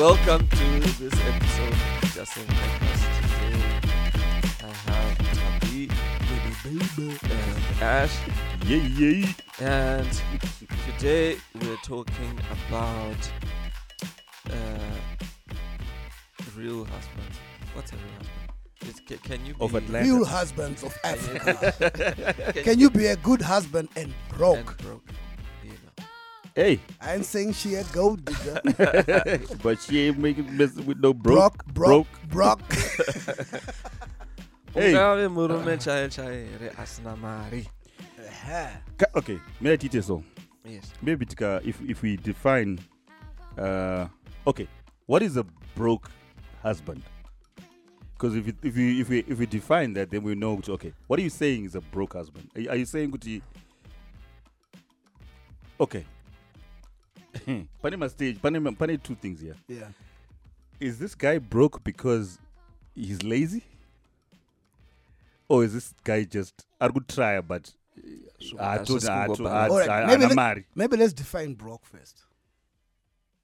Welcome to this episode of Just Saying Podcast. Today I have Tabi, baby, baby, and Ash, Yeah, yeah. and today we're talking about uh, real husbands. What's a real husband? It's, ca- can you be Of Atlanta. Real husbands of Africa. can, Can you be a good husband and broke? and broke? You know. Hey, I ain't saying she a gold digger. but she ain't making mess with no broke. broke, broke, broke. Hey. Ungabe murume chaye chaye asina mari. Okay, may I teach you so? Yes. Maybe tika, if if we define, uh, okay, what is a broke husband? Because if it, if we if we if we define that, then we know. it's Okay, what are you saying is a broke husband? Are, you- are you saying kuti? Okay. Panema stage. Panema, Panema two things here. yeah. is this guy broke because he's lazy or is this guy just i could try but I told I told I maybe I let- marry Maybe let's define broke first.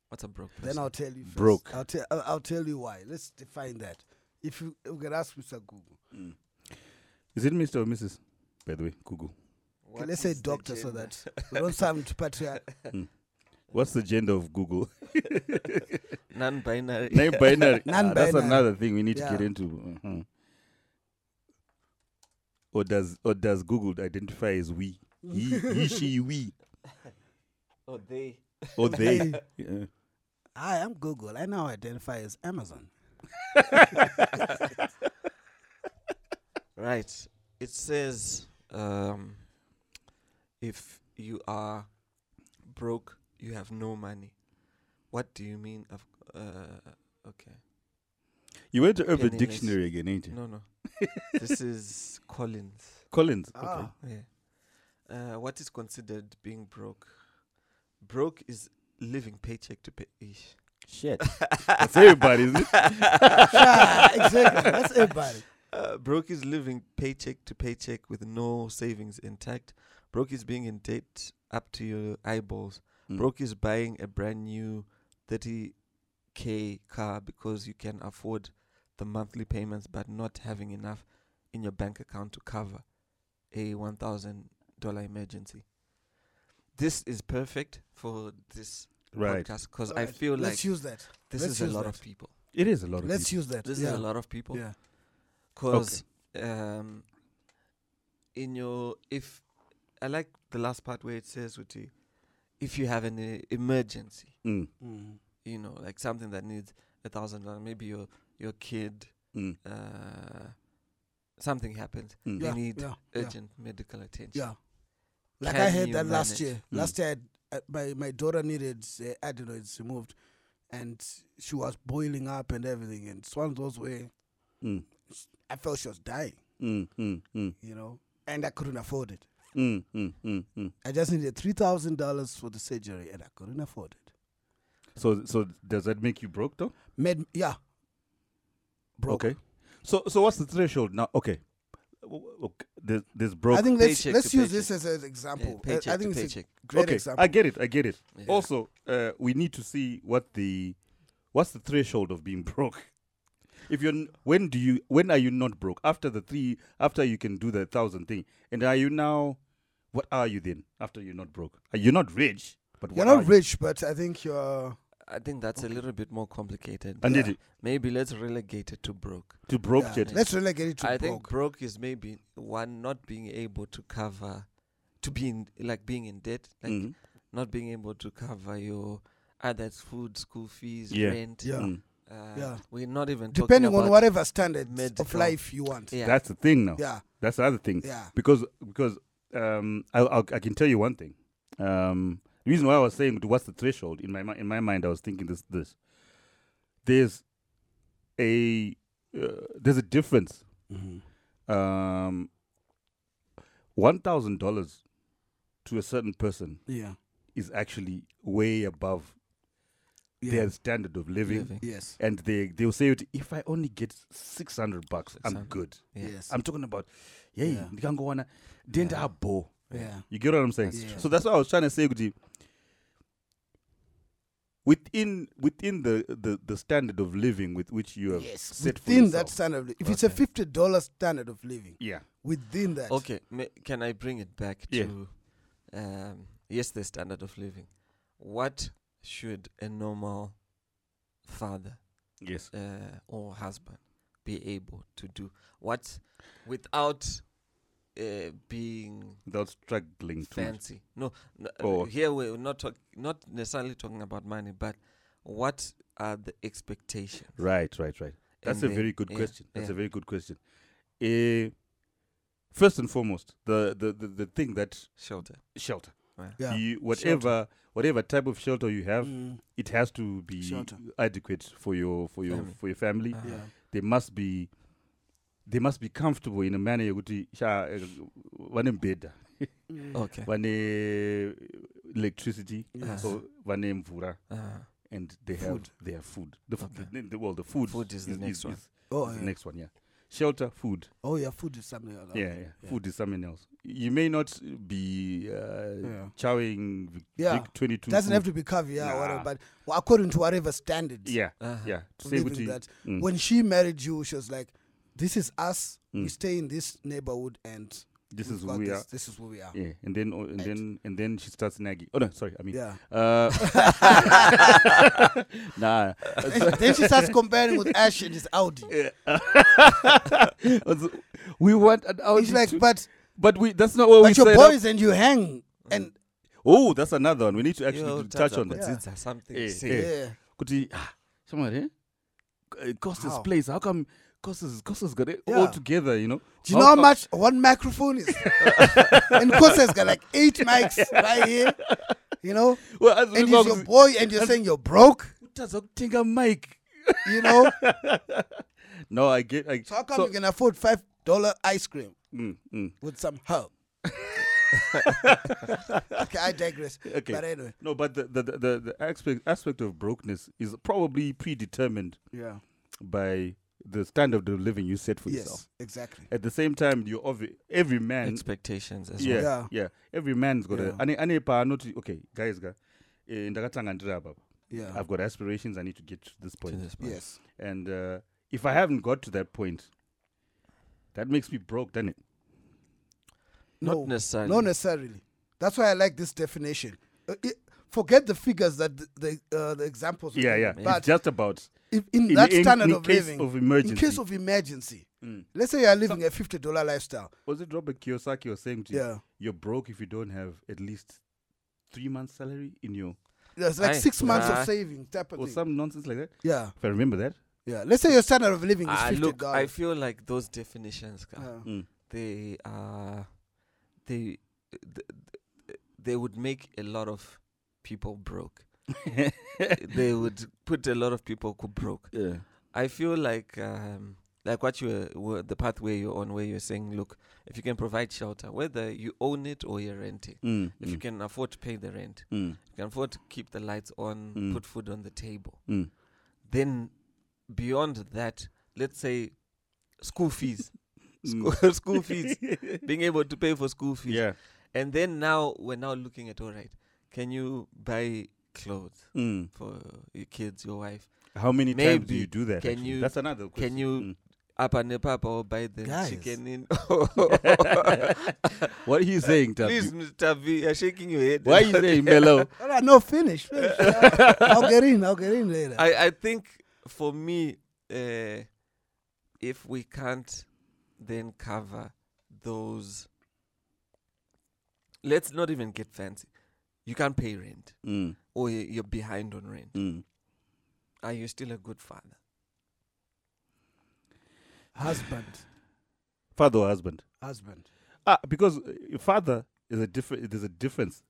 What's a broke Then? I'll tell you first. Broke. I'll tell. I'll, I'll tell you why. Let's define that. If you, you can ask Mr. Google. Hmm. is it Mr. or Mrs. by the way Google Okay, let's say doctor so that we don't sound patriarch. Hmm. What's the gender of Google non-binary. Non-binary. Ah, that's Non-binary. another thing we need to get Yeah. into Mhm. or does or does Google identify as we he, he she we Oh, they. or they Yeah. I'm Google. I now identify as Amazon. Right. It says um, if you are broke, you have no money. What do you mean? Of uh, okay. you went to Urban Penniless. Dictionary again ain't you No, no. this is Collins. Collins okay Ah, Yeah. Uh, what is considered being broke? Broke is living paycheck to pay. Ish. shit that's everybody isn't it ah, exactly. That's everybody. Uh, broke is living paycheck to paycheck with no savings intact. Broke is being in debt up to your eyeballs. Mm. Broke is buying a brand new 30k car because you can afford the monthly payments but not having enough in your bank account to cover a $1,000 emergency. This is perfect for this right podcast because I Alright, feel like let's use that. this let's is a lot that. of people. it is a lot of Let's people. use that. This yeah. is a lot of people. Yeah. Cause um in your if I like the last part where it says with you if you have an uh, emergency, Mm, Mm. you know, like something that needs a thousand dollars, maybe your your kid mm, uh something happens, mm. they Yeah, need yeah, yeah. urgent medical attention. Yeah. Like Can I had you that last year. Mm. Last year, I'd- uh, my my daughter needed uh, adenoids removed, and she was boiling up and everything. And it's one of those where Mm, I felt she was dying, mm, mm, mm, you know, and I couldn't afford it. Mm, mm, mm, mm. I just needed three thousand dollars for the surgery, and I couldn't afford it. So, so does that make you broke though? Med, yeah, broke. Okay. So, so what's the threshold now? Okay. W- w- okay. There's, there's broke. I think let's Paycheck let's use paycheck. this as an example. Paycheck I think to it's paycheck. a great okay, example. I get it. I get it. Yeah. Also, uh, we need to see what the what's the threshold of being broke. If you're n- when do you when are you not broke after the three after you can do the thousand thing and are you now what are you then after you're not broke? Are you not rich? But You're what are not you? rich, but I think you're. I think that's a little bit more complicated. And Yeah. Maybe let's relegate it to broke. to broke yeah, shit. Let's relegate it to broke. I broke. think broke is maybe one not being able to cover, to be in like being in debt, like Mhm. not being able to cover your either it's food, school fees, Yeah. rent. Yeah. Mm. Uh, Yeah. We're not even Depending talking on whatever standard of life you want. Yeah. That's the thing now. Yeah, That's the other thing. yeah. because because um I I'll, I can tell you one thing. Um, the reason why I was saying what's the threshold in my in my mind, I was thinking this this. There's a uh, there's a difference. Mm-hmm. Um, one thousand dollars to a certain person Yeah. is actually way above Yeah. their standard of living. living. Yes. And they they'll say, if I only get six hundred bucks, I'm good. Yeah. Yes. I'm talking about, yeah, you Yeah. ndikangowana denda Yeah. abo. yeah. You get what I'm saying? That's true. So that's what I was trying to say, Kuti. within within the, the the standard of living with which you have Yes, set for within that standard. Of li- if it's a fifty dollar standard of living, yeah. within that, Okay, ma- can I bring it back Yeah. to um, yes, the standard of living? What should a normal father Yes. uh, or husband be able to do? What without uh, being Without struggling too fancy? No, Oh. here we're not talk- not necessarily talking about money, but what are the expectations? Right, right, right. That's And a very good yeah, question. That's yeah. a very good question. Uh, first and foremost, the, the, the, the thing that Shelter. shelter. Right. yeah, You, whatever whatever type of shelter you have, Mm, it has to be Shelter. adequate for your for your Family. for your family. Uh-huh. yeah, They must be they must be comfortable in a manner yokuthi sha eh, vanembhedha Mm, Okay. vane electricity yes. so vane mvura Uh, and they have Food. they have food the, f- Okay. the, the well the food Food is the next one. Oh, is yeah. the next one yeah shelter food oh yeah, food is something else. yeah, Okay, yeah food is something else you may not be uh, Yeah. chowing Vic, Yeah. 22 Doesn't food. have to be caviar, Nah. whatever, but well, according to whatever standards. yeah uh-huh. yeah to say living that. mm, When she married you, she was like, "This is us. We Mm. stay in this neighborhood, and this we've is got who we this. are This is who we are." yeah and then oh, and Right. then and then she starts nagging oh no sorry i mean Yeah. uh nah And then she starts comparing with Ash and his Audi. Yeah. we want an Audi He's like, too. "But but we that's not what we but your said boys and you hang and oh that's another one we need to actually to touch Tata on that Yeah. Kudzidza something. Say. eh. yeah." kuti ah somebody eh? Uh, Costa's How? place how come Costa's Costa's got it Yeah. all together you know Do you know how much one microphone is? and Kosa's got like eight mics right here. You know, well as and he's your boy, and you're saying you're broke. utadza kutenga mic You know, no i get i so how come so- you can afford five dollar ice cream mm, mm. with some help? okay, I digress. okay But anyway, no but the the, the the the aspect aspect of brokenness is probably predetermined yeah, by the standard of living you set for yourself yes, exactly. at the same time you obvi- every man Expectations as yeah, well. Yeah. yeah every man's got Yeah. a ane ane pa anoti okay guys ga eh, ndakatanga ndiri apa Yeah, i've got aspirations i need to get to this To point this point. yes, and uh, if i haven't got to that point that makes me broke doesn't it Not no, necessarily. not necessarily. That's why I like this definition. Uh, it, forget the figures that the the, uh, the examples. were yeah yeah But it's just about if in, in, that in, standard in of case living, of emergency in case of emergency, Mm. let's say you are living a fifty dollar lifestyle. was it robert kiyosaki was saying to you Yeah, you're broke if you don't have at least three months salary in your there's like Aye. six months Nah. of saving type of or thing. some nonsense like that Yeah, if i remember that yeah. Let's say your standard of living is Ah, fifty look, I feel like those definitions, ka, Yeah. mm. they are, they, th- th- they would make a lot of people broke. they would put a lot of people broke. yeah I feel like, um, like what you were, the pathway you're on, where you're saying, look, if you can provide shelter, whether you own it or you're renting, mm. if you mm. can afford to pay the rent, mm. you can afford to keep the lights on, Mm. put food on the table. Mm. Then beyond that, let's say school fees, Mm. school, school fees, being able to pay for school fees. yeah And then now we're now looking at all right, can you buy clothes mm. for your kids, your wife? How many times do you do that? can actually? you- That's another question. Can you Mm. up and papa or buy the Guys. chicken in? What are you saying, Tavi? Please, Mr. V, you're shaking your head. Why are you saying mellow? All right, no, finish. finish. I'll get in. I'll get in later. I, I think for me, uh, if we can't then cover those, let's not even get fancy. You can't pay rent, Mm. or you- you're behind on rent. Mm. Are you still a good father? husband, Father or husband? husband. Ah, because uh, your father is a different. There's a difference.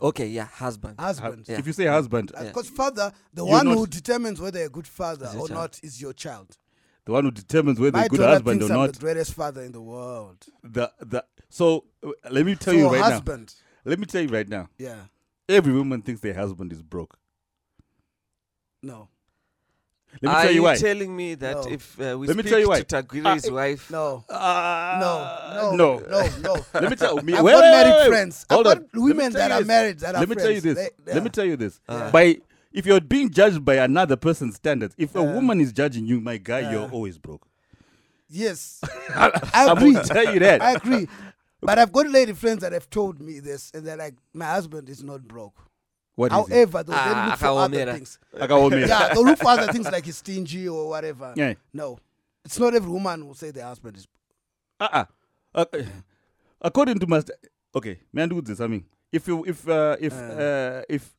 Okay, yeah, husband. Hu- Husband. Yeah. If you say husband, Yeah. Because father, the one who determines whether you're a good father or child. not is your child. the one who determines whether My a good husband or thinks I'm not. the greatest father in the world. The the so uh, let me tell so you right husband, now. Let me tell you right now. yeah, Every woman thinks their husband is broke. no, Let me Are tell you why. Are you telling me that No. if uh, we Let me speak tell you why. to Taguire's Ah, wife, no, Ah, no, no, no, no, no. Let me tell me. I've wait, got married wait, wait. friends. Hold I've on. got Let women that are married that are Let me tell you this. They- Let me tell you this. Uh. By if you're being judged by another person's standards, if a woman is judging you, my guy, you're always broke. Yes, I I agree. will tell you that. I agree. But I've got lady friends that have told me this, and they're like, "My husband is not broke. What is it? However, they'll then Ah, look for other akawomera. things. Akawomera. yeah, they'll look for other things like he's stingy or whatever. Yeah. No, it's not every woman who say their husband is. Uh-uh. Uh, according to master, okay, man, do this. I mean, if you, if, uh, if, Uh. uh, if,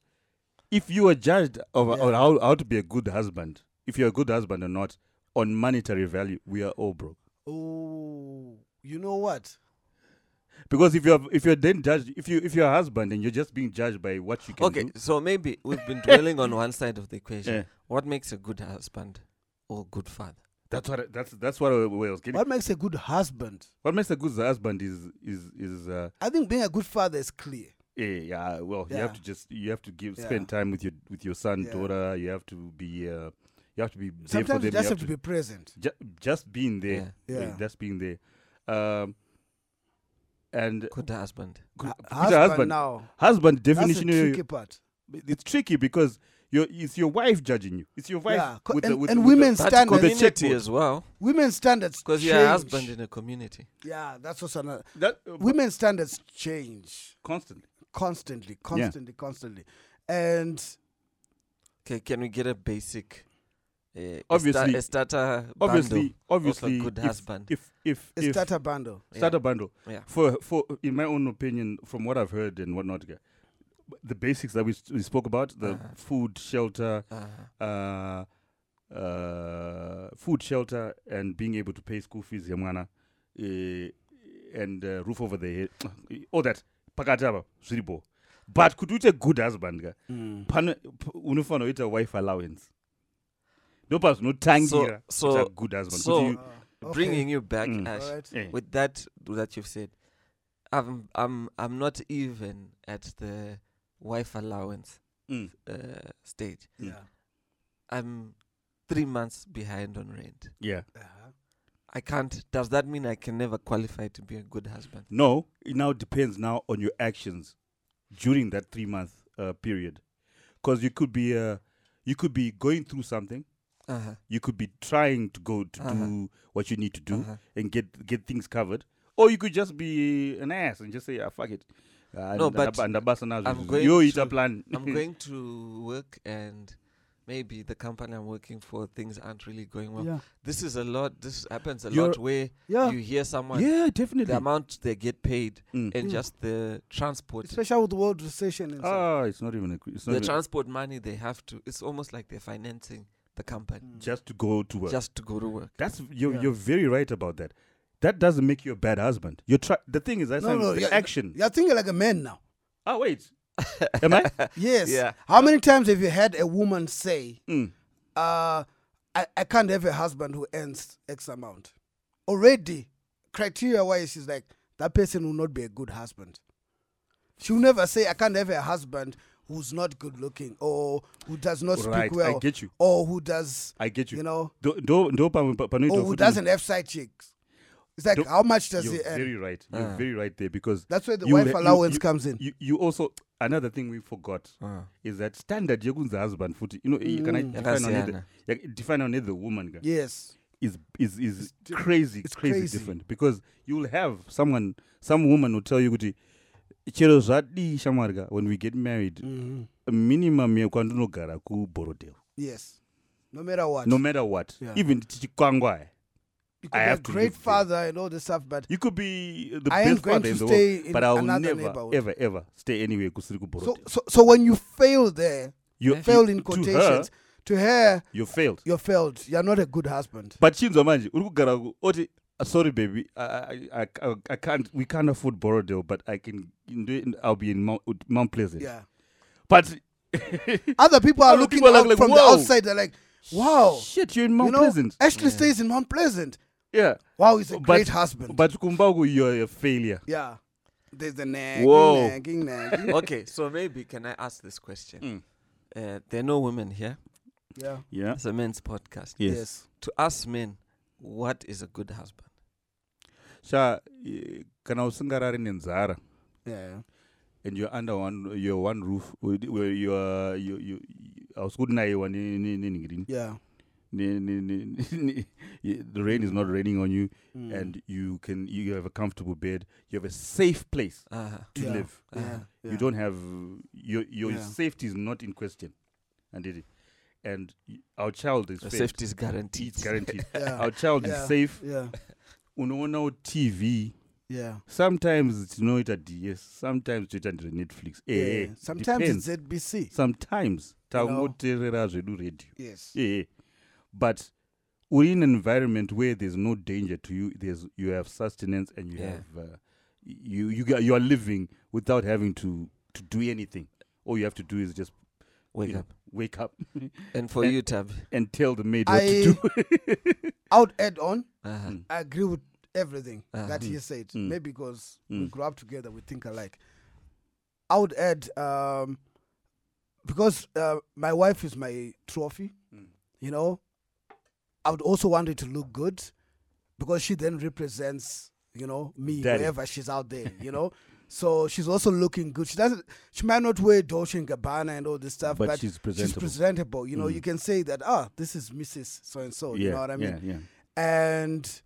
if you are judged of, Yeah. on how, how to be a good husband, if you're a good husband or not, on monetary value, we are all broke. Oh, you know what? Because if you're, if you're then judged, if you, if you're a husband and you're just being judged by what you can Okay, do, so maybe we've been dwelling on one side of the equation. yeah, What makes a good husband or good father? that's what, I- that's, that's what I, what I was getting. What makes a good husband? What makes a good husband is, is, is, uh, I think being a good father is clear. Yeah, yeah. Well, you have to just you have to give Yeah. spend time with your with your son, Yeah. daughter. You have to be uh, you have to be there for Sometimes you them. just have to be present. ju- just being there. Yeah. uh, Yeah. just being there. Um, and Good husband. good- Hu- husband, husband, now. husband That's the definition. tricky part. it's tricky because you're, it's your wife judging you. It's your wife Yeah, with and- the, with and the, with the- women's But standards- With the community as well, Women's standards because you're a husband in a community. Yeah, that's also another. that uh, Women's standards change constantly. constantly, constantly, constantly, and Okay, can we get a basic, uh, a sta- Obviously- a starter Obviously, bundle obviously, of a good if, husband? if if a if starter bundle. starter bundle yeah. for for in my own opinion from what i've heard and whatnot g- the basics that we, s- we spoke about the Uh-huh. food shelter Uh, uh uh food shelter and being able to pay school fees yamwana uh, and uh, roof over the head all that pakati apa zviripo but kuti uite good husband ka Mm. pane p- unofanira kuita wife allowance ndopa zvinotangira So- kuita so- good husband so- kuti you- okay. Bringing you back, Mm. Ash, Alright. eh, with that that you've said, I'm I'm I'm not even at the wife allowance mm, uh, stage. Yeah. I'm three months behind on rent. yeah Uh-huh. I can't. Does that mean I can never qualify to be a good husband? No, it now depends now on your actions during that three month uh, period, because you could be uh, you could be going through something. Uh-huh. You could be trying to go to Uh-huh. do what you need to do uh-huh. and get get things covered, or you could just be an ass and just say, "Ah, fuck it." Uh, No, and- but and I'm going Yo, ita to- plan. I'm going to work and maybe the company I'm working for things aren't really going well. yeah. This is a lot. This happens a You're- lot where Yeah. you hear someone yeah, definitely. the amount they get paid Mm. and Mm. just the transport Especially with the world recession and. Ah, it's not even. A, it's not the transport money they have to it's almost like they're financing the company Mm. just to go to work. just to go to work That's you're Yeah. you're very right about that. That doesn't make you a bad husband. You're try. The thing is, I No, said no, the yeah, action. You're thinking like a man now. Oh wait, am I? Yes. Yeah. How many times have you had a woman say, Mm. uh, I, I can't have a husband who earns X amount? Already, criteria wise, she's like, that person will not be a good husband. She'll never say, I can't have a husband who's not good looking or who does not speak well I get you. or who does, I get you. you know, Do do do pamwe pa- panoitwa or who doesn't have side chicks. It's like, Do- how much does You're he earn? very right. You're Ah. very right there because That's where the wife ha- allowance you- comes in. you you also another thing we forgot uh, is that standard yekunzi husband futi you know eh, can I Mm. define on it define on it the woman guy yes. is is is di- crazy it's crazy, crazy. different because you will have someone some woman will tell you kuti chero zvadii shamwarga when we get married Mhm. minimum yekwandinogara kuBorrowdale Yes. No matter what. no matter what Yeah. even tichikwangwa you I be a have to great father and all this stuff, but you could be the I best going father to in the stay world in but i will never ever ever stay anywhere So, so, so when you fail there, you fail in to quotations, her, to her, you failed you failed. You're not a good husband. but chinzwa manje uri kugara ku- oti "Ah, sorry baby I, I, I, I, I can't we can't afford Borrowdale but i can do it in- i'll be in mount, mount pleasant Yeah. but Other people are Other looking people are like, from the outside. They're like, wow. shit you're in mount you know, pleasant Ashley Yeah. stays in Mount Pleasant. yeah Wow, he's a But- great husband. but kumbaku you're a failure yeah. There's the nagging, Whoa. nagging, nagging. okay so maybe can i ask this question Mm. uh, there are no women here yeah. yeah it's a men's podcast yes, to us men what is a good husband sha eh, kana usingarari nenzara Yeah. and you're under one you're one roof with- where you are you you Yeah. ni- ni- ni- y- the rain is not raining on you Mm. and you can you have a comfortable bed you have a safe place Uh-huh. to Yeah. live Uh-huh. yeah. you don't have your your Yeah. safety is not in question and it and our child is safety is guaranteed. it's guaranteed Yeah. our child Yeah. is safe Yeah. Unoona tv Yeah. sometimes tinoita ds sometimes toita ndiri netflix Yeah. eh Sometimes depends. it's ZBC. sometimes know. tangoteerera zvedu radio Yes. yeah but we're in an environment where there's no danger to you there's you have sustenance and you Yeah. have uh, you you got, you are living without having to to do anything all you have to do is just Wake you know, up. wake up And for And- you, Tab. and tell the maid what I to do I would add on. Uh-huh. Mm. I agree with everything Uh-huh. that he said. Mm. Maybe because we Mm. grew up together, we think alike. I would add um, because uh, my wife is my trophy. Mm. You know, I would also want her to look good because she then represents you know me Daddy. wherever she's out there. You know. So she's also looking good. She doesn't. She might not wear Dolce and Gabbana and all this stuff, but, but, she's she's presentable presentable. You know, Mm. you can say that. Ah, this is Mrs. So and so. You know what I mean? yeah yeah and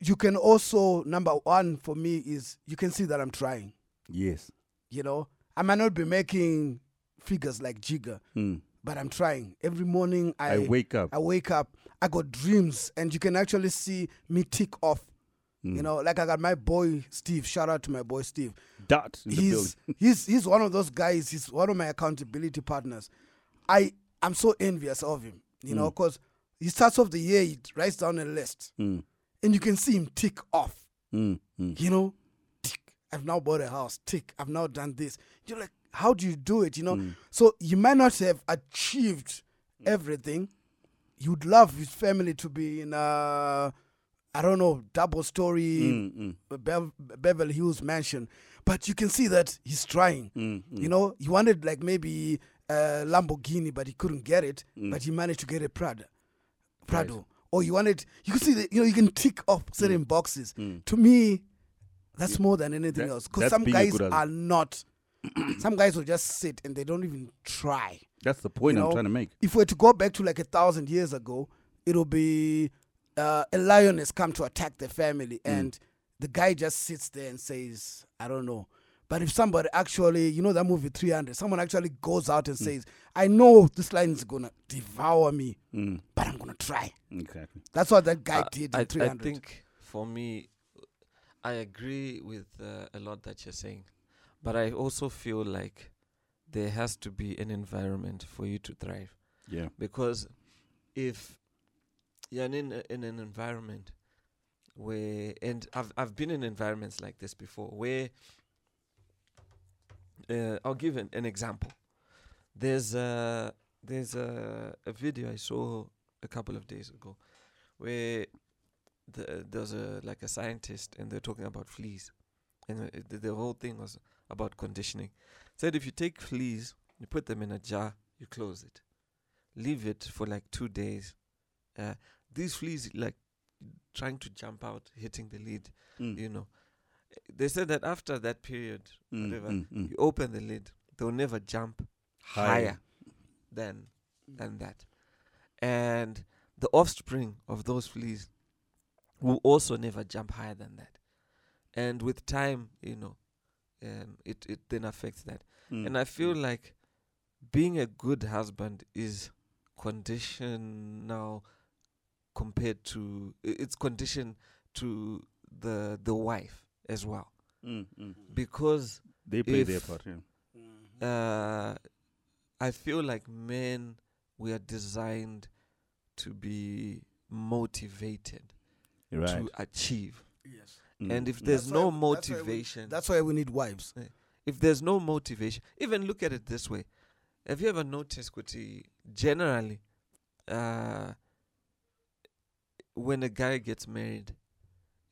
you can also number one for me is you can see that i'm trying. Yes. You know i might not be making figures like jigger Mm. but i'm trying. Every morning i I, wake up. I wake up i got dreams and you can actually see me tick off. Mm. you know like i got my boy steve shout out to my boy steve. Dot in the he's he's he's one of those guys he's one of my accountability partners. I i'm so envious of him you know Mm. because he starts off the year he writes down a list Mm. and you can see him tick off. Mm. Mm. You know, tick. I've now bought a house. Tick. I've now done this. You're like, how do you do it? You know, Mm. so you might not have achieved everything. You'd love his family to be in a, I don't know, double story Mm. Mm. Bev- Beverly Hills mansion, but you can see that he's trying. You know, he wanted like maybe a Lamborghini, but he couldn't get it. But he managed to get a Prada, Prado. Or you wanted, you can see that you know you can tick off certain boxes. Mm. To me, that's more than anything That- else. Because some guys are not. some guys will just sit and they don't even try. That's the point You I'm know, trying to make. If we're to go back to like a thousand years ago, it'll be uh, a lion has come to attack the family, Mm. and the guy just sits there and says, "I don't know." But if somebody actually, you know, that movie 300, someone actually goes out and Mm. says, "I know this lion is gonna devour me, Mm. but I'm gonna try." Exactly. That's what that guy I- did Uh, I, in 300. I think for me, I agree with uh, a lot that you're saying, but I also feel like there has to be an environment for you to thrive. Yeah. Because if you're in, a, in an environment where, and I've I've been in environments like this before, where uh, I'll give an, an example. There's a there's a, a video I saw a couple of days ago where the, there was a like a scientist and they're talking about fleas, and the, the whole thing was about conditioning. Said if you take fleas, you put them in a jar, you close it, leave it for like two days. Uh, these fleas like trying to jump out, hitting the lid. Mm. You know, they said that after that period, Mm, whatever, mm, mm. you open the lid, they'll never jump Higher. higher than than that. And the offspring of those fleas will also never jump higher than that. And with time, you know, um, it, it then affects that. Mm. And I feel like being a good husband is conditional compared to it's condition to the the wife as well Mm, mm. because They play their if- part. Yeah. uh, I feel like men we are designed to be motivated Right. to achieve. yes. Mm, And if mm. there's That's no why- that's why we- motivation, That's why we need wives. if there's no motivation, even look at it this way. Have you ever noticed, Kuti, generally, uh, when a guy gets married,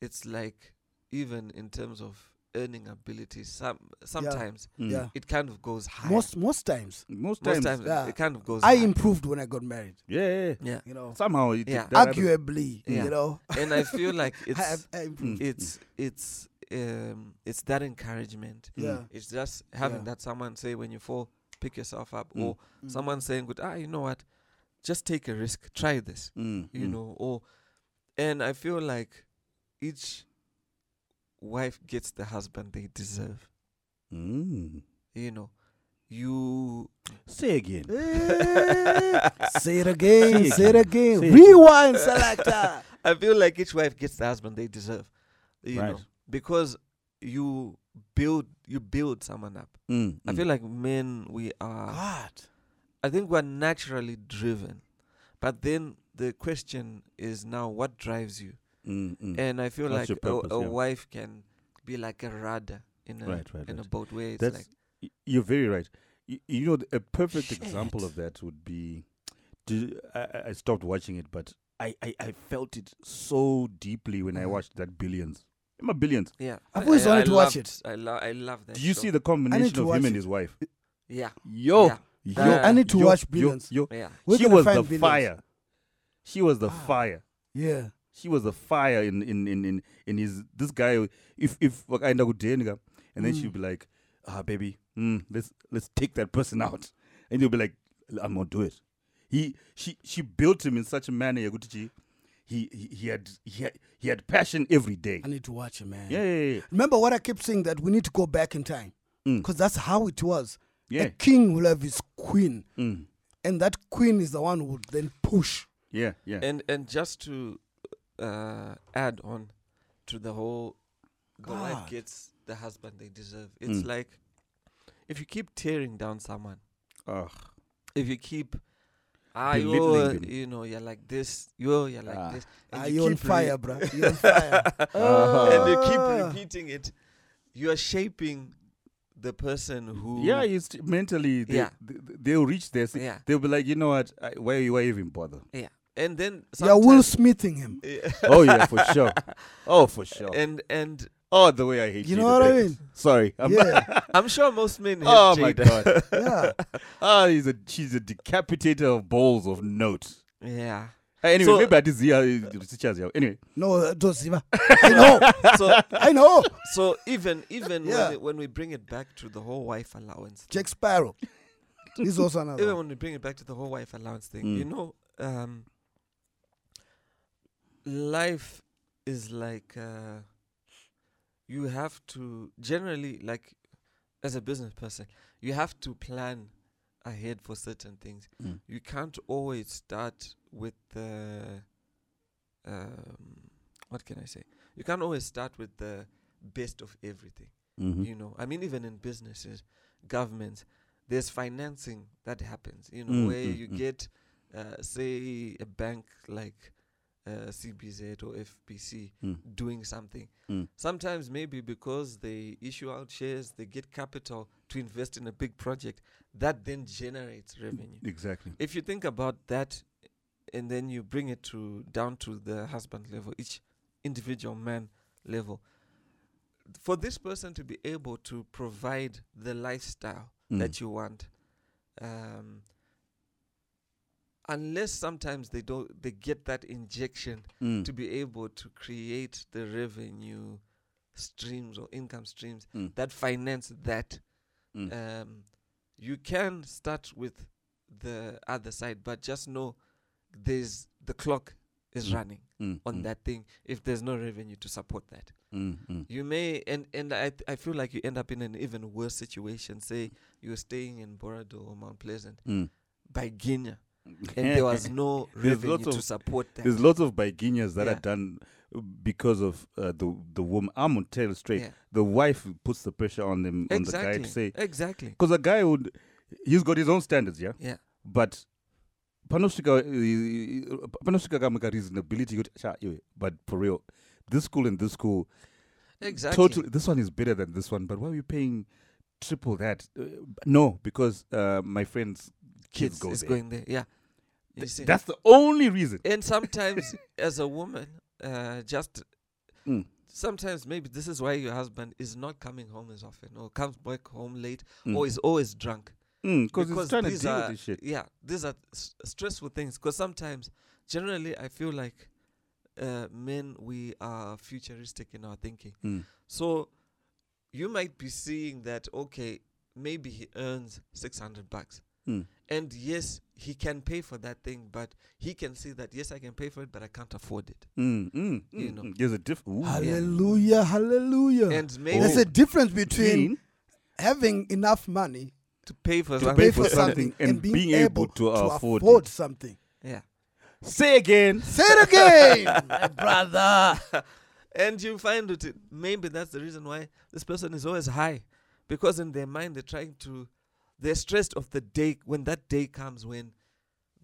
it's like, even in terms of earning ability, some sometimes Mm. Yeah. it kind of goes higher. Most most times, Most Most times. times yeah. it kind of goes I higher. improved when I got married. Yeah, yeah, yeah. yeah. You know, Somehow it Yeah. that happens. arguably, Yeah. you know, and I feel like it's I, I improved. Mm. it's it's um it's that encouragement. Yeah. It's just having Yeah. that someone say when you fall, pick yourself up, Mm. or someone saying, "Good, ah, you know what? Just take a risk. Try this." Mm, You mm. know, or and I feel like each wife gets the husband they deserve. Mm. You know, you Say again. Eh, say it again. Say Say it again. Say it Rewind, selector. I feel like each wife gets the husband they deserve. You Right. know, because you build you build someone up. Mm, I mm. feel like men we are God. I think we're naturally driven. But then the question is now what drives you? Mm, mm. And I feel What's like your a, a yeah. wife can be like a rudder in a Right, right, in right. a boat where it's That's like Y- You're very right. Y- You know, th- a perfect example of that would be. do- I, I- I stopped watching it, but I, I, I felt it so deeply when I Uh-huh. watched that Billions. Remember Billions? yeah. I've always I- wanted I to watch it. I love I love that. Do you show. see the combination of him it. and his wife? Yeah. Yo, Yeah. yo, Uh, I need to yo, watch Billions. Yo, Yeah. She was the Billions? fire. She was the Ah. fire. Yeah. She was a fire in in in in, in his this guy. If if wakaenda kudenga, and then she'd be like, "Ah, baby, mm, let's let's take that person out," and he'll be like, "I'm gonna do it." He she she built him in such a manner. yakuti chi- He, he he had he had he had passion every day. I need to watch him, man. Yeah, yeah, yeah. Remember what I kept saying that we need to go back in time Mm. because that's how it was. Yeah. A king will have his queen, Mm. and that queen is the one who would then push. Yeah, yeah. And and just to uh, add on to the whole the wife gets the husband they deserve. It's Mm. like if you keep tearing down someone, Ugh. if you keep ah Belittling you them. you know you're like this, you you're like Ah. this, Ah, you you're on keep re- fire, bro. You're on fire. Uh-huh. and you keep Ah. repeating it, you are shaping the person who Yeah, it's mentally. They, Yeah. they, they'll reach this. yeah They'll be like, you know what? I, why why even bother? yeah, and then You're Will sometimes- Smithing him. oh yeah, for sure. Oh, for sure. and and Oh, the way I hate You you know what I mean? Sorry. I'm Yeah, I'm sure most men. Hate oh my god. yeah. Ah, he's a she's a decapitator of balls of note. Yeah. Uh, anyway, So- maybe I did see uh, teachers here. Anyway, No, uh, don't see ma. I know. So I know. so even even Yeah. when, it, when we bring it back to the whole wife allowance, thing, Jack Sparrow. He's also another. even when we bring it back to the whole wife allowance thing, Mm. you know, um, life is like uh, you have to generally like as a business person, you have to plan ahead for certain things. Mm. You can't always start with the um, what can I say? You can't always start with the best of everything. Mhm. You know, I mean, even in businesses, governments, there's financing that happens. You know, Mm, where mm, you mm. get, uh, say, a bank like uh, CBZ or FBC Mm. doing something. Mm. Sometimes maybe because they issue out shares, they get capital to invest in a big project that then generates revenue. exactly. If you think about that, and then you bring it to down to the husband level, each individual man level, for this person to be able to provide the lifestyle Mm. that you want, um, unless sometimes they don't, they get that injection Mm. to be able to create the revenue streams or income streams Mm. that finance that Mm. um, you can start with the other side, but just know there's the clock is Mm. running Mm, on mm, that thing if there's no revenue to support that. You may and and I th- I feel like you end up in an even worse situation. Say you're staying in Borrowdale or Mount Pleasant by Guinea, and there was no revenue lots to of- support that. There's lots of Baiguinas that Yeah. are done because of uh, the the woman. I'm gonna tell you straight. Yeah. The wife puts the pressure on them on the guy to say exactly. because the guy would he's got his own standards, yeah. Yeah. But panosvika uh, panosvika kamika reasonability kuti cha iwe but for real this school and this school Exactly. totally this one is better than this one but why are you paying triple that uh, no because uh, my friends kids, Kids go is there going there. Yeah. See. that's the only reason and sometimes as a woman uh, just Mm. sometimes maybe this is why your husband is not coming home as often or comes back home late Mm. or is always drunk Mm, cause it's trying to these deal are with this shit yeah these are s- stressful things because sometimes generally i feel like uh, men we are futuristic in our thinking Mm. so you might be seeing that okay maybe he earns 600 bucks. Mm. And yes, he can pay for that thing, but he can see that, yes, I can pay for it, but I can't afford it. Mm, mm, You mm, know. mm. There's a diff. Ooh. Hallelujah, hallelujah. And maybe There's a difference between Mean having enough money to pay for to something. pay for for something something and and, being, being able, able to afford afford it. something. Yeah. Say again. Say it again, my brother. And you find it, maybe that's the reason why this person is always high. Because in their mind, they're trying to, they're stressed of the day, when that day comes when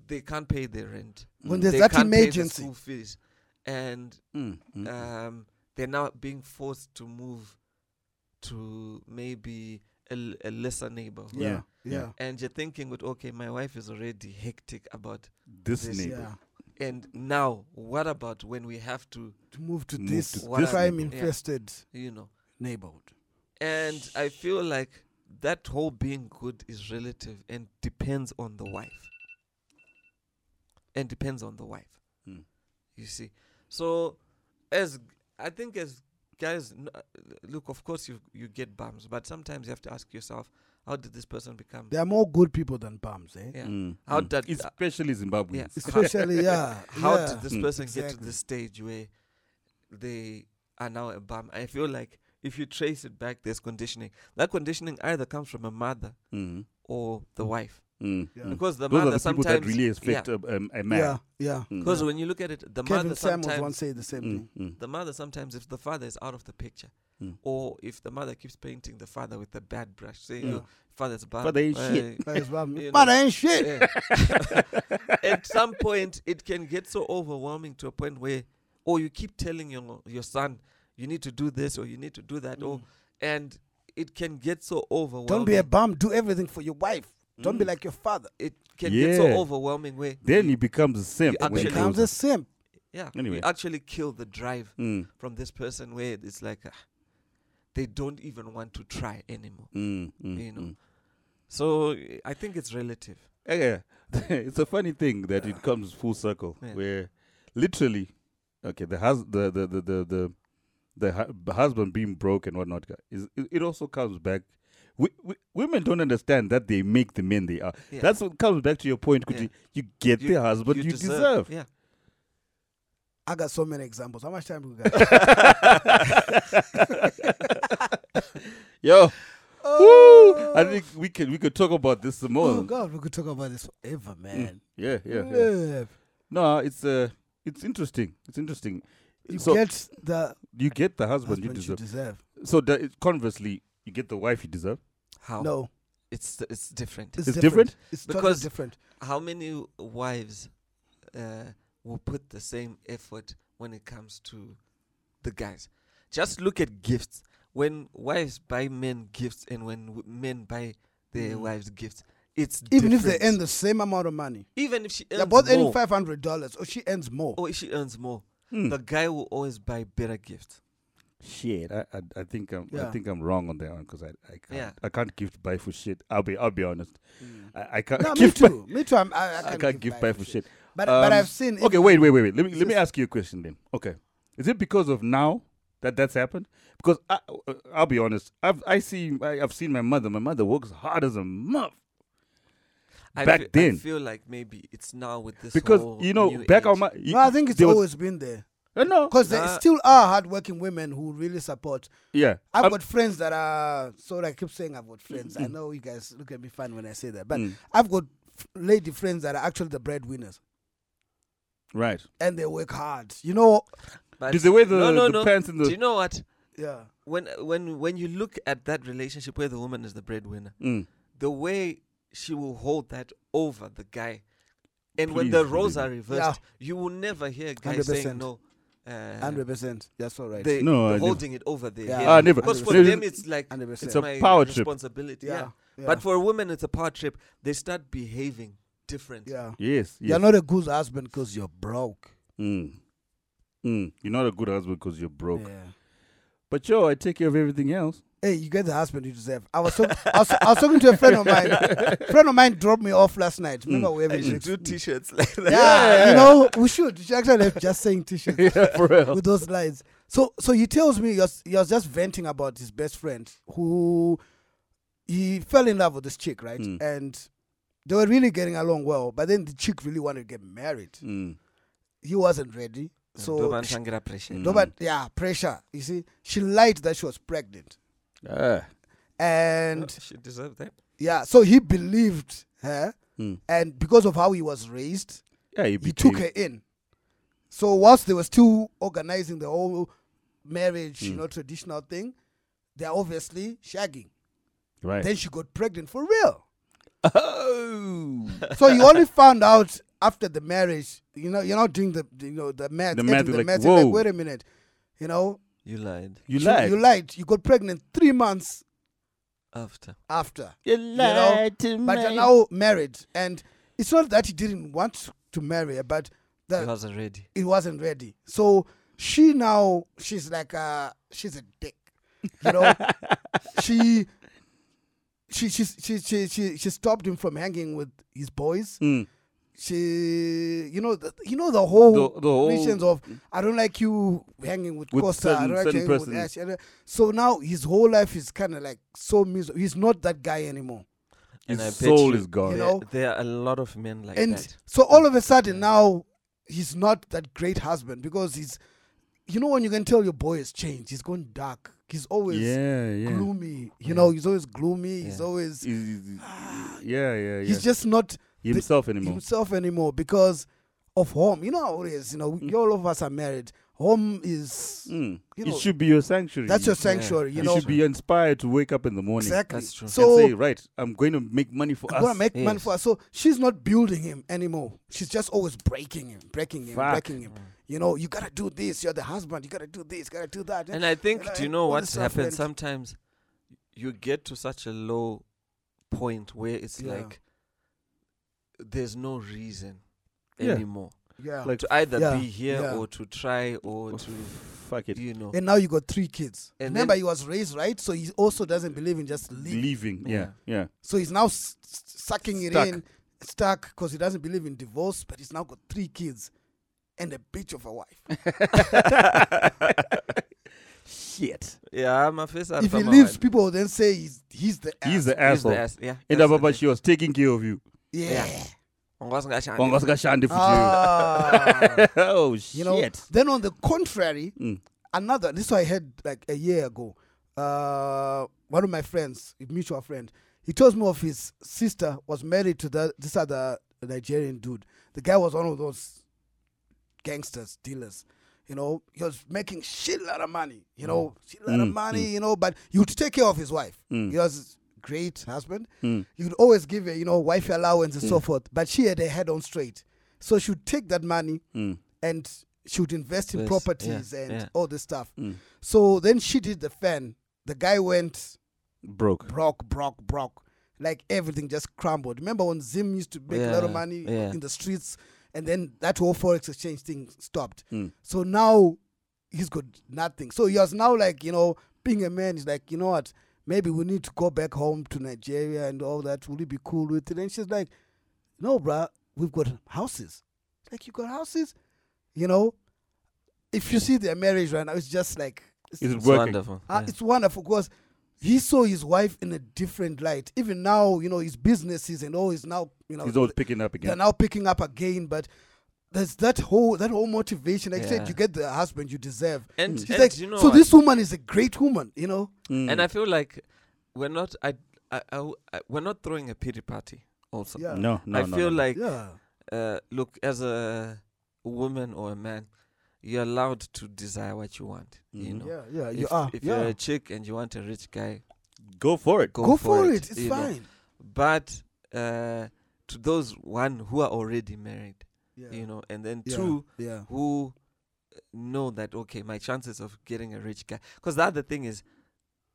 they can't pay their rent. When there's they that can't pay the emergency. school fees. And Mm, mm, um, they're now being forced to move to maybe a, l- a lesser neighborhood. Yeah, Yeah, yeah, And you're thinking, with okay, my wife is already hectic about, this this- neighbor. yeah. and now what about when we have to, To move to Move this to this crime neighborhood. infested you know? neighborhood. And I feel like that whole being good is relative and depends on the wife. And depends on the wife. Hmm. You see. So as I think as guys uh, look of course you you get bums but sometimes you have to ask yourself how did this person become There are more good people than bums, eh? yeah. Mm, How mm. did- especially Zimbabweans? Yeah. Especially, yeah. how yeah. did this Mm. person get to the stage where they are now a bum i feel like if you trace it back there's conditioning that conditioning either comes from a mother Mm, or the wife mm, Yeah. mm. because the Those mother are the sometimes that really yeah, affect a, um, a man. Yeah, yeah. Mm. because when you look at it the Kevin mother Samuels sometimes once said the same Mm, thing. mm. the mother sometimes if the father is out of the picture Mm. or if the mother keeps painting the father with a bad brush saying Yeah. "Oh, father's bad Father ain't shit." uh, That is what- You But know. I ain't shit. At some point, it can get so overwhelming to a point where, or you keep telling your your son, you need to do this or you need to do that, or and it can get so overwhelming. Don't be a bum. Do everything for your wife. Don't be Mm. like your father. It can get so overwhelming where Then you- he becomes a simp. he actually- Becomes grows a simp. yeah, Anyway. you actually kill the drive. Mm, from this person where it's like ah, they don't even want to try anymore. mm, mm, You know. mm. So I think it's relative. Yeah, it's a funny thing that it comes full circle, Yeah. where literally, okay, the hus- the the the the the, the, hu- the husband being broke and whatnot is it, it also comes back. We, we, women don't understand that they make the men they are. Yeah. That's what comes back to your point. Kuti, Yeah. You get You- the husband you, deserve. Yeah. I got so many examples. How much time do we got? Yo, woo! I think we can we could talk about this some more. Oh God, we could talk about this forever, man. Yeah, yeah, yeah. No, it's uh, it's interesting. It's interesting. You so get the you get the husband, husband you you deserve. deserve. so that it, conversely, you get the wife you deserve. How? No, It's it's different. it's, It's different. different? It's totally Because- different. how many wives uh, will put the same effort when it comes to the guys? Just look at gifts. When wives buy men gifts and when w- men buy their Mm. wives gifts, it's Even if they earn the same amount of money, even if she earns they're both earning five hundred dollars, or she earns more. or if she earns more, Hmm. the guy will always buy better gifts. Shit, I, I I think I'm I think I'm wrong on that one because I I can't Yeah. I can't gift buy for shit. I'll be I'll be honest. I, I can't No, me gift buy- too. Me too. I'm, I, I, I can't can't give gift buy for shit. But but Um, I've seen. Okay, wait, wait, wait, wait. Let me let me ask you a question then. Okay, is it because of now that that's happened? Because I, uh, I'll be honest, I've I see I, I've seen my mother. My mother works hard as a muff. I Back fe- then. I feel like maybe it's now with this Because whole you know, new back age. on my You, No, I think it's there was- always been there. Uh, no, Because there still are hardworking women who really support. yeah. I've I'm- got friends that are. So I keep saying I've got friends. I Mm. know you guys look at me fun when I say that, but Mm, I've got f- lady friends that are actually the breadwinners right. and they work hard. You know, But Did they wear the, no, no, the no. pants in the? Do you know what? yeah. When when when you look at that relationship where the woman is the breadwinner, Mm, the way she will hold that over the guy. And when the roles believe are me. reversed, you will never hear a guy saying 100%. no. Uh, Hundred percent. That's all right. they, No, I they're never- holding it over there. Yeah. head. Ah, never. Because for them, it's like Hundred it's percent. a my power trip. responsibility. Yeah. Yeah. yeah. But for a woman, it's a power trip. They start behaving different. yeah, Yes, yes. you're not a good husband because you're broke. Mm. Mm. You're not a good husband because you're broke. Yeah. But yo, I take care of everything else. Hey, you get the husband you deserve. I was, talk- I was, I was talking to a friend of mine. friend of mine dropped me off last night. Remember Mm. we I having should drinks? do t-shirts like that. yeah, Yeah. you know, we should. We should actually have just saying t-shirts yeah, for real. with those lines. So, so he tells me he was, he was just venting about his best friend who he fell in love with this chick, right? Mm. And they were really getting along well. But then the chick really wanted to get married. Mm. He wasn't ready. So, nsangira pressure. Mm. no, but yeah, pressure. You see, she lied that she was pregnant. Ah. And Oh, she deserved that. yeah, so he believed her. Mm. And because of how he was raised, Yeah, he, he took her in. So whilst they were still organizing the whole marriage, you Mm. know, traditional thing, they're obviously shagging. Right. Then she got pregnant for real. oh. so you only found out after the marriage. You know, you're not doing the, the, you know the math. The math, the like, math, you're like, whoa. wait a minute. You know, You lied You she- lied. You lied. You got pregnant three months after. after, You lied to but you're now married, and it's not that he didn't want to marry her, but He the, wasn't ready. it wasn't ready. So she now she's like uh she's a dick. You know, she. She, she, she, she, she, she stopped him from hanging with his boys. Mm. She, you know, the, you know the whole The, the whole reasons of I don't like you hanging with, With Costa. I don't like you hanging with. Ash. Uh, so now his whole life is kind of like so miserable. He's not that guy anymore. And his I soul you is gone. You know? there are a lot of men like that. and that. so all of a sudden now he's not that great husband because he's, you know, when you can tell your boy has changed. He's gone dark. He's always yeah, yeah. gloomy. You Yeah. know, he's always gloomy. He's Yeah. always. He's- he's- yeah, yeah, yeah. He's just not himself anymore. himself anymore because of home. You know how it is. You know, Mm. all of us are married. Home is Mm. you it should be your sanctuary. that's your sanctuary. You you know, should be inspired to wake up in the morning exactly. That's true. So and say, right, I'm going to make money for I'm us. gonna make money for her. So she's not building him anymore. She's just always breaking him, breaking him, Fuck. breaking him. You know, you gotta do this. You're the husband. You gotta do this. Gotta do that. And I think, And do you know all what happens? Sometimes you get to such a low point where it's Yeah. like there's no reason Yeah. anymore yeah. Like, to either Yeah, be here yeah. or to try or oh, to, fuck it. you know. and now you got three kids. And Remember, he was raised right, so he also doesn't believe in just leaving. Leaving. Yeah, yeah. So he's now s- s- sucking it in, stuck because he doesn't believe in divorce. But he's now got three kids and a bitch of a wife. Shit. Yeah, my face. if he leaves, people will then say he's he's the ass. He's the He's asshole. the ass. Yeah. And uh, that's the Ababa, she was taking care of you. Yeah. Ongwasingashandi. Wangwasikashande for Ah. you. Oh, shit. you know. Then on the contrary, Mm. another this I heard like a year ago. Uh, one of my friends, a mutual friend, he told me of his sister was married to the, this other Nigerian dude. The guy was one of those gangsters, dealers. You know, he was making shit lot of money. You know, shit lot of Mm, money. You know, but he would take care of his wife. Mm. He was a great husband. Mm. He would always give her, you know, wife allowance and so forth. But she had her head on straight, so she would take that money Mm. and she would invest in Yes, properties yeah, and yeah. all this stuff. Mm. So then she did the fan. The guy went Broke. broke, broke, broke. Like everything just crumbled. Remember when Zim used to make a lot of money yeah. in the streets and then that whole forex exchange thing stopped. Mm. So now he's got nothing. So he was now like, you know, being a man, he's like, you know what, maybe we need to go back home to Nigeria and all that. Will you be cool with it? And she's like, no, bruh, we've got houses. Like, you got houses? You know? If you see their marriage right now, it's just like, it's, Is It's working? wonderful. uh, yeah. it's wonderful because he saw his wife in a different light. Even now, you know, his businesses and all is now, you know, He's always picking up again. they're now picking up again. But there's that whole that whole motivation. Like I said, you get the husband you deserve. and, She's and like, you know so what? this woman is a great woman, you know. Mm. and I feel like we're not. I, I, I, I- we're not throwing a pity party. Also, Yeah. no, no, I no, feel no. like yeah, uh, look as a woman or a man, you're allowed to desire what you want. You Mhm. know, yeah, yeah. You if, are. if yeah. you're a chick and you want a rich guy, go for it. go, Go for it. It's you know. fine. But uh, to those one who are already married, Yeah. you know, and then yeah. two Yeah. who uh, know that okay, my chances of getting a rich guy. Because the other thing is,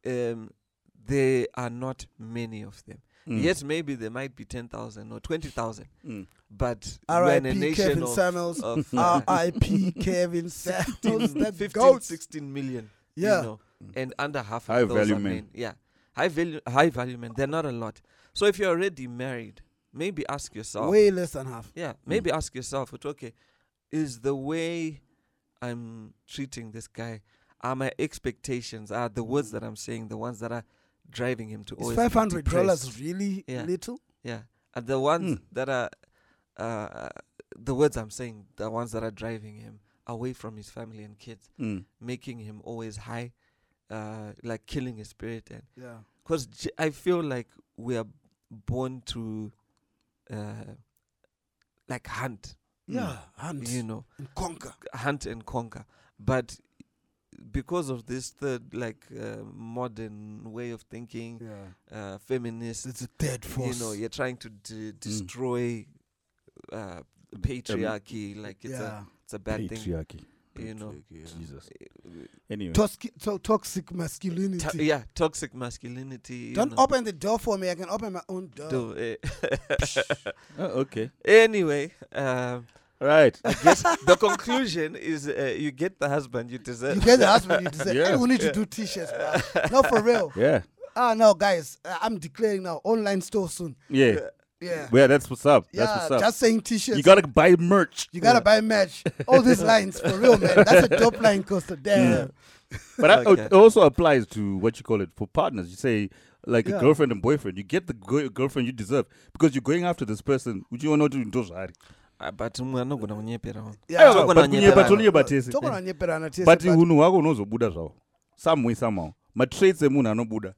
um, there are not many of them. Mm. Yes, maybe there might be ten thousand or twenty thousand, Mm. but we're R.I.P. nation Kevin of, Samuels. of uh, R.I.P. Kevin Samuels. 15, That 15, goat. 16 million. Yeah. You know, and under half High of those value are men. men. Yeah. High value high value men. They're not a lot. So if you're already married, maybe ask yourself. Way less than half. Yeah. Maybe ask yourself, it's okay, is the way I'm treating this guy, are my expectations, are the words that I'm saying the ones that are driving him to Is always five hundred dollars really Yeah. little? Yeah, and the ones Mm. that are, uh, the words I'm saying, the ones that are driving him away from his family and kids, Mm. making him always high, uh, like killing his spirit, and Yeah. because j- I feel like we are born to, uh, like hunt, Yeah. Hunt you know, and conquer. hunt and conquer, but because of this third like uh, modern way of thinking, Yeah. uh, feminist It's a dead force. you know you're trying to d- destroy uh, patriarchy like it's yeah. a it's a bad thing Patriarchy. You know Jesus. Uh, Anyway. Toxic, to- toxic masculinity. to- yeah toxic masculinity you Don't know. open the door for me. I can open my own door. Do, eh. Oh, okay. anyway um, Right. I guess the conclusion is uh, you get the husband you deserve You get the husband you deserve. Yeah. Hey, we need to do t-shirts, bro. No, for real. Yeah. Ah, no, guys. uh, I'm declaring now. Online store soon. Yeah. Yeah. Well, that's what's up. Yeah, That's what's up. just saying t-shirts. You gotta buy merch. You gotta buy merch. All these lines for real, man. That's a dope line, Costa. Damn. But that Okay. it also applies to what you call it for partners. You say like Yeah. a girlfriend and boyfriend. You get the go- girlfriend you deserve because you're going after this person. Would you want to do zvare? Ah, but umwe anogona kunyepera vanhu. Yeah. Aiwa, Tokona but nyepera. kunyepa tonyepa tese. Talk on nyeperana tese, but but hunhu hwako hunozobuda zvawo some way somehow matraits emunhu anobuda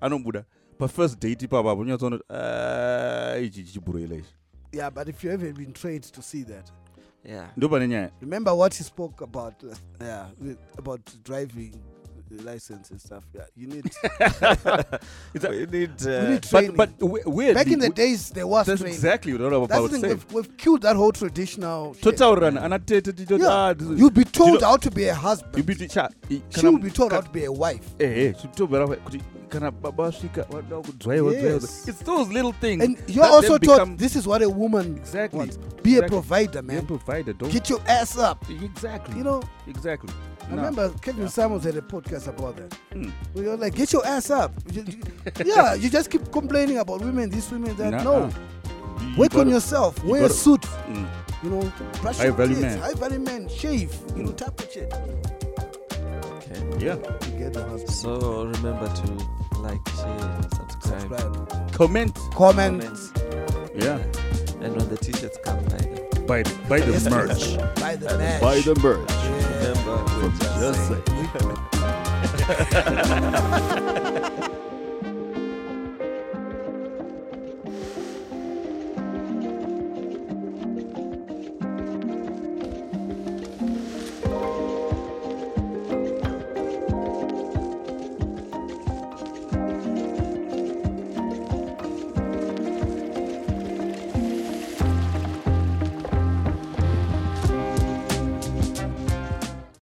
anobuda pafirst date ipapapo unyatsoona kuti ichi chichiburoila ichi yeah, but if you haven't been trained to see that, yeah. Ndo pane nyaya remember what he spoke about. Uh, yeah, with, about driving license and stuff. Yeah, you need. It's a- we need, we uh, need but training. but we- weirdly, Back in the we- days, there was that's training. exactly what I'm That's about the thing. saying We've, we've killed that whole traditional. shit. totaurirana ana tete tichoti Yeah. ah, this is- You'll be told know- how to be a husband. you be cha- She kana- will be told how to be a wife. ehe chitobvera kuti kana baba asvika vanoda kudzvaiwa Yes. it's those little things And you're also then taught this is what a woman Exactly. wants. Be a Exactly. provider, Be a man. provider don't Get your ass up. exactly You know, exactly I No. remember Kevin Samuels had a podcast about that. Hmm. We were like, get your ass up. You- you- yeah, you just keep complaining about women, this women, that. Nuh-uh. No, You- you work on gotta- yourself. you Wear a gotta- suit. Mm. You know, brush High your value teeth, man. High value man. Shave. You know, type of shit. okay. yeah You get the husband. so remember to like share subscribe, Subscribe. comment Comment. comments yeah and when the t-shirts come by them buy the, buy the Yes, merch Buy the merch. buy the merch Yeah. remember just just saying. say